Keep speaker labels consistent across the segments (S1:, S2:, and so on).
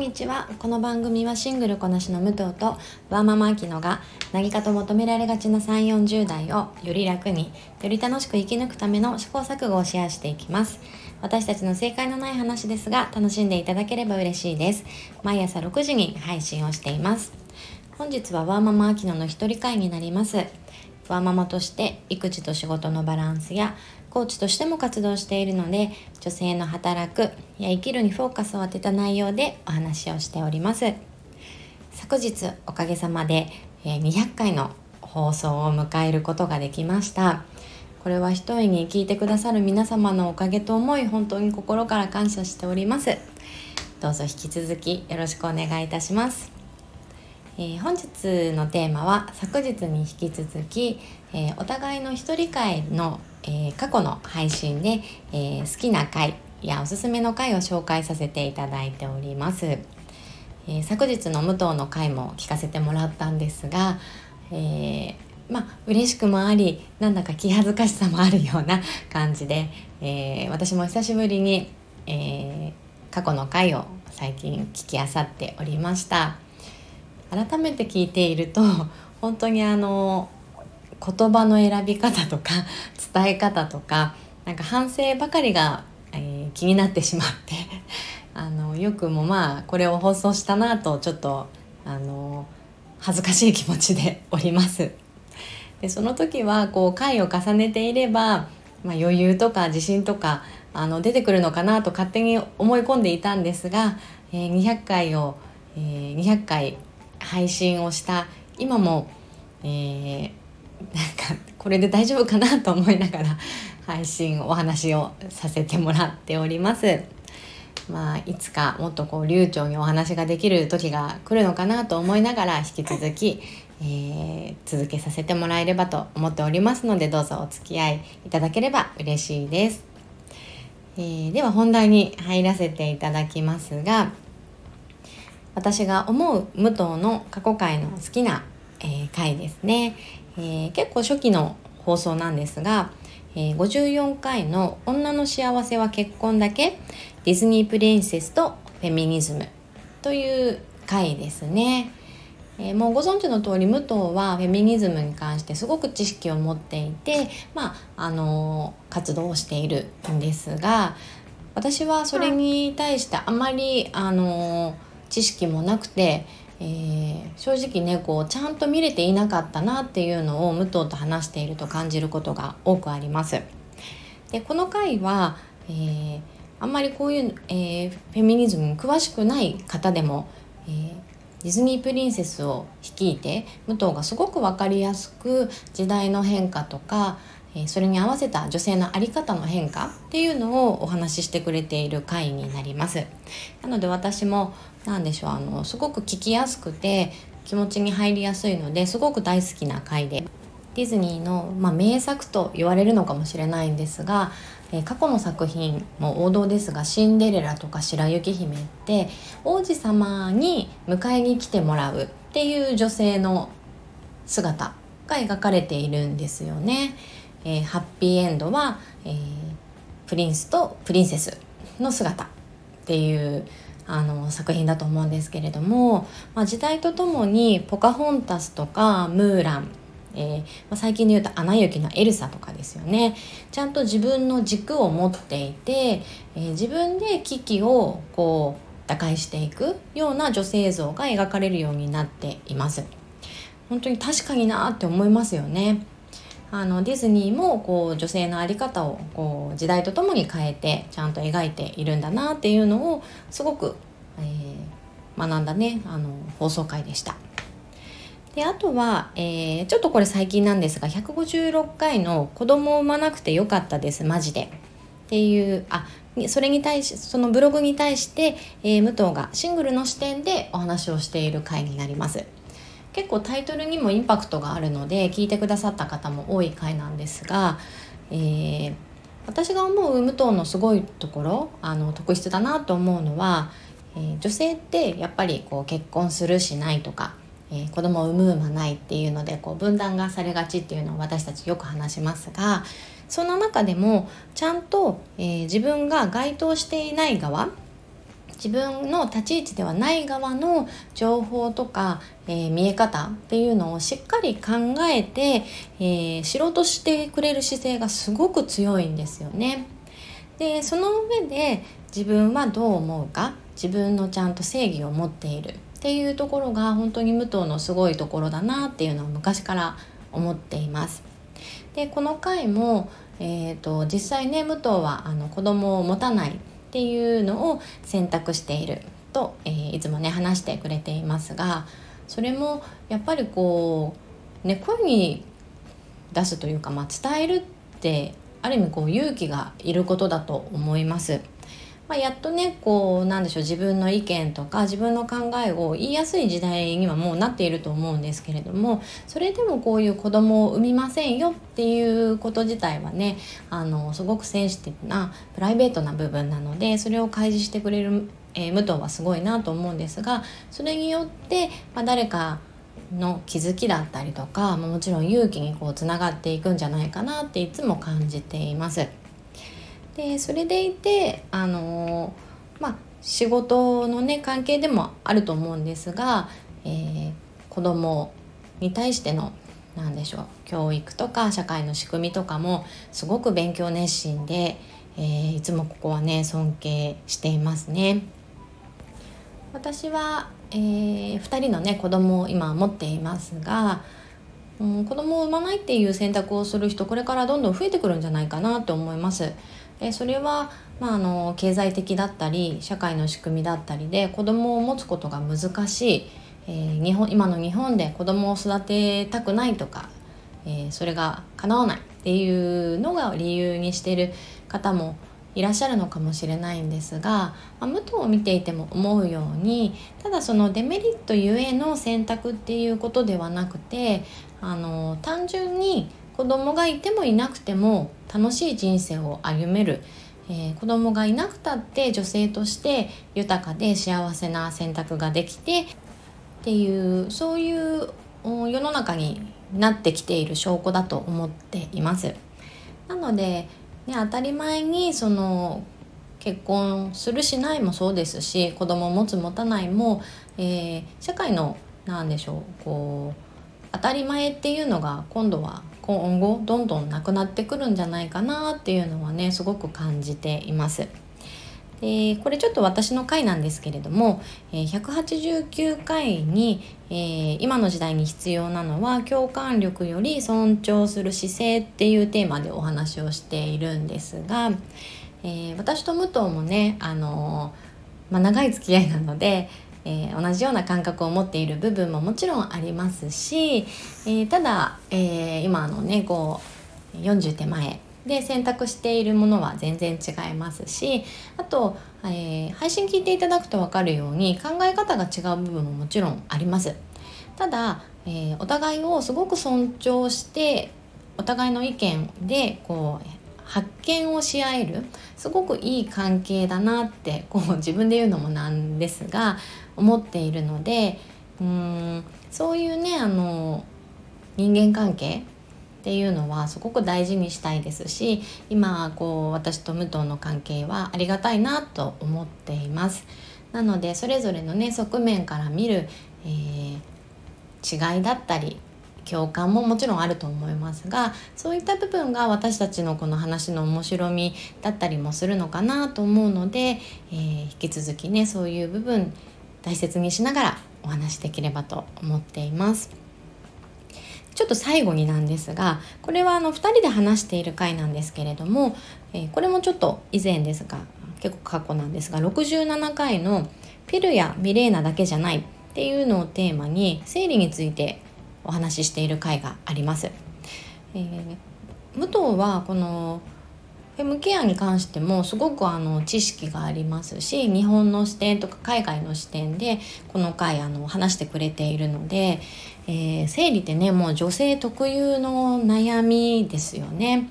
S1: んにちは。この番組はシングルこなしの武藤とワーママアキノが何かと求められがちな3 4 0代をより楽により楽しく生き抜くための試行錯誤をシェアしていきます。私たちの正解のない話ですが楽しんでいただければ嬉しいです。毎朝6時に配信をしています。本日はワーママアキノの一人会になります。ワーママとして育児と仕事のバランスやコーチとしても活動しているので女性の働くや生きるにフォーカスを当てた内容でお話をしております。昨日おかげさまで200回の放送を迎えることができました。これは一重に聞いてくださる皆様のおかげと思い本当に心から感謝しております。どうぞ引き続きよろしくお願いいたします。えー、本日のテーマは昨日に引き続き、えー、お互いの一人会の、えー、過去の配信で、え好きな回やおすすめの回を紹介させていただいております、え昨日の武藤の回も聞かせてもらったんですが、えまあ嬉しくもありなんだか気恥ずかしさもあるような 感じで、え私も久しぶりに、え過去の回を最近聞きあさっておりました。改めて聞いていると 本当にあの言葉の選び方とか 伝え方とかなんか反省ばかりが、えー、気になってしまって あのよくもまあこれを放送したなとちょっとあの恥ずかしい気持ちでおります。でその時はこう回を重ねていれば、まあ、余裕とか自信とかあの出てくるのかなと勝手に思い込んでいたんですが、えー、200回を、えー、200回配信をした今も、えー、なんかこれで大丈夫かなと思いながら配信お話をさせてもらっております。まあ、いつかもっとこう流暢にお話ができる時が来るのかなと思いながら引き続き、えー、続けさせてもらえればと思っておりますのでどうぞお付き合いいただければ嬉しいです。えー、では本題に入らせていただきますが私が思う武藤の過去回の好きな、えー、回ですね、えー、結構初期の放送なんですが、えー、54回の「女の幸せは結婚だけディズニープリンセスとフェミニズム」という回ですね。えー、もうご存知の通り武藤はフェミニズムに関してすごく知識を持っていて、まああのー、活動をしているんですが私はそれに対してあまり、あのー知識もなくて、えー、正直ねこうちゃんと見れていなかったなっていうのを武藤と話していると感じることが多くあります。でこの回は、えー、あんまりこういう、えー、フェミニズムに詳しくない方でも、えー、ディズニープリンセスを率いて武藤がすごく分かりやすく時代の変化とか、えそれに合わせた女性の在り方の変化っていうのをお話ししてくれている回になりますなので私も何でしょうあのすごく聞きやすくて気持ちに入りやすいのですごく大好きな回でディズニーの、まあ、名作と言われるのかもしれないんですが、え、過去の作品も王道ですが「シンデレラ」とか「白雪姫」って王子様に迎えに来てもらうっていう女性の姿が描かれているんですよね。えー、ハッピーエンドは、えー、プリンスとプリンセスの姿っていうあの作品だと思うんですけれども、まあ、時代とともにポカホンタスとかムーランえー、まあ、最近で言うと「アナ雪」のエルサとかですよね。ちゃんと自分の軸を持っていて、えー、自分で危機をこう打開していくような女性像が描かれるようになっています。本当に確かになって思いますよね。あのディズニーもこう女性の在り方をこう時代とともに変えてちゃんと描いているんだなっていうのをすごく、えー、学んだねあの放送回でした。であとは、えー、ちょっとこれ最近なんですが156回の「子供を産まなくてよかったですマジで」っていうあそれに対しそのブログに対して、えー、武藤がシングルの視点でお話をしている回になります。結構タイトルにもインパクトがあるので聞いてくださった方も多い回なんですが、えー、私が思う武藤のすごいところあの特質だなと思うのは、えー、女性ってやっぱりこう結婚するしないとか、えー、子供を産む産まないっていうのでこう分断がされがちっていうのを私たちよく話しますがその中でもちゃんと、えー、自分が該当していない側自分の立ち位置ではない側の情報とか、えー、見え方っていうのをしっかり考えて、えー、知ろうとしてくれる姿勢がすごく強いんですよね。でその上で自分はどう思うか？自分のちゃんと正義を持っているっていうところが本当に武藤のすごいところだなっていうのを昔から思っています。でこの回も、えーと、実際ね武藤はあの子供を持たないっていうのを選択していると、えー、いつもね話してくれていますがそれもやっぱりこう、ね、声に出すというか、まあ、伝えるってある意味こう勇気がいることだと思います。まあ、やっとねこうなんでしょう自分の意見とか自分の考えを言いやすい時代にはもうなっていると思うんですけれどもそれでもこういう子供を産みませんよっていうこと自体はねあのすごくセンシティブなプライベートな部分なのでそれを開示してくれる、えー、武藤はすごいなと思うんですがそれによって、まあ、誰かの気づきだったりとかもちろん勇気にこうつながっていくんじゃないかなっていつも感じています。でそれでいてあのまあ仕事のね関係でもあると思うんですが、えー、子供に対しての何でしょう教育とか社会の仕組みとかもすごく勉強熱心で、えー、いつもここはね尊敬していますね。私は、えー、2人のね子供を今持っていますが、うん、子供を産まないっていう選択をする人これからどんどん増えてくるんじゃないかなと思います。でそれは、まあ、あの経済的だったり社会の仕組みだったりで子供を持つことが難しい、えー、日本今の日本で子供を育てたくないとか、えー、それが叶わないっていうのが理由にしてる方もいらっしゃるのかもしれないんですが、まあ、武藤を見ていても思うようにただそのデメリットゆえの選択っていうことではなくてあの単純に子供がいてもいなくても楽しい人生を歩める、えー、子供がいなくたって女性として豊かで幸せな選択ができてっていうそういう世の中になってきている証拠だと思っています。なので、ね、当たり前にその結婚するしないもそうですし子供を持つ持たないも、えー、社会の何でしょうこう当たり前っていうのが今度は今後どんどんなくなってくるんじゃないかなっていうのはねすごく感じています。でこれちょっと私の回なんですけれども189回に、えー、今の時代に必要なのは共感力より尊重する姿勢っていうテーマでお話をしているんですが、えー、私と武藤もね、あのー、まあ、長い付き合いなのでえー、同じような感覚を持っている部分ももちろんありますし、えー、ただ、えー、今のねこう40手前で選択しているものは全然違いますしあと、えー、配信聞いていただくと分かるように考え方が違う部分ももちろんあります。ただ、えお互いをすごく尊重してお互いの意見でこう発見をし合えるすごくいい関係だなってこう自分で言うのもなんですが思っているのでうんそういうねあの人間関係っていうのはすごく大事にしたいですし今こう私と武藤の関係はありがたいなと思っています。なのでそれぞれのね側面から見る、えー、違いだったり共感ももちろんあると思いますがそういった部分が私たちのこの話の面白みだったりもするのかなと思うので、えー、引き続きねそういう部分大切にしながらお話しできればと思っています。ちょっと最後になんですがこれはあの2人で話している回なんですけれども、えー、これもちょっと以前ですが結構過去なんですが67回の「ピルやミレーナだけじゃない」っていうのをテーマに生理についてお話ししている回があります。えー、武藤はこのフェムケアに関してもすごくあの知識がありますし日本の視点とか海外の視点でこの回あの話してくれているので、えー、生理ってねもう女性特有の悩みですよね。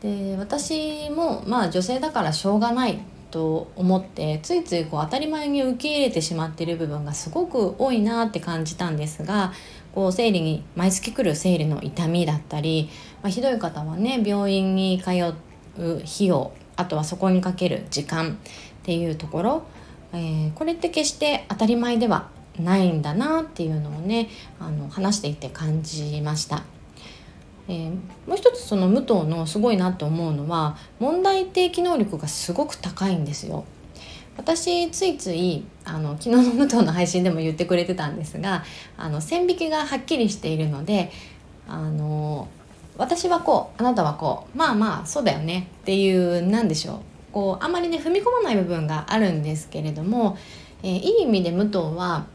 S1: で私もまあ女性だからしょうがないと思ってついついこう当たり前に受け入れてしまっている部分がすごく多いなって感じたんですがこう生理に毎月来る生理の痛みだったり、まあ、ひどい方はね病院に通う費用あとはそこにかける時間っていうところえー、これって決して当たり前ではないんだなっていうのをねあの話していて感じました。えー、もう一つその武藤のすごいなと思うのは問題提起能力がすごく高いんですよ。私ついついあの昨日の武藤の配信でも言ってくれてたんですがあの線引きがはっきりしているのであの私はこうあなたはこうまあまあそうだよねっていう何でしょう。こうあまりね踏み込まない部分があるんですけれども、えー、いい意味で武藤は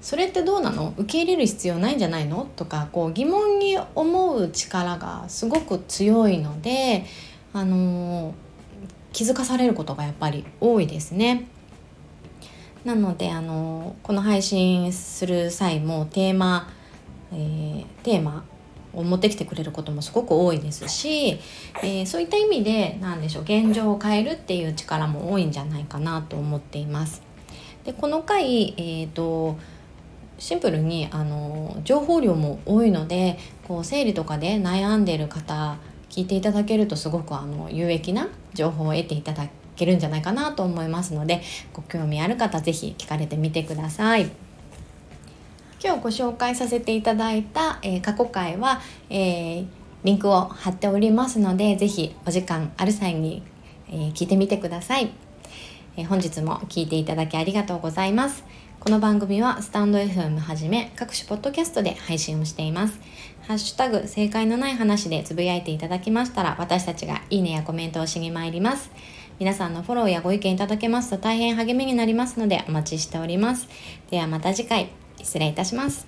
S1: それってどうなの？受け入れる必要ないんじゃないの？とかこう疑問に思う力がすごく強いので、あのー、気づかされることがやっぱり多いですね。なので、あのー、この配信する際もテーマ、えー、テーマ持ってきてくれることもすごく多いですし、えー、そういった意味で何でしょう現状を変えるっていう力も多いんじゃないかなと思っています。でこの回、えーとシンプルにあの情報量も多いのでこう生理とかで悩んでる方聞いていただけるとすごくあの有益な情報を得ていただけるんじゃないかなと思いますのでご興味ある方是非聞かれてみてください。今日ご紹介させていただいた、えー、過去回は、えー、リンクを貼っておりますので是非お時間ある際に、えー、聞いてみてください。え本日も聞いていただきありがとうございます。この番組はスタンド FM はじめ各種ポッドキャストで配信をしています。ハッシュタグ正解のない話でつぶやいていただきましたら私たちがいいねやコメントをしに参ります。皆さんのフォローやご意見いただけますと大変励みになりますのでお待ちしております。ではまた次回失礼いたします。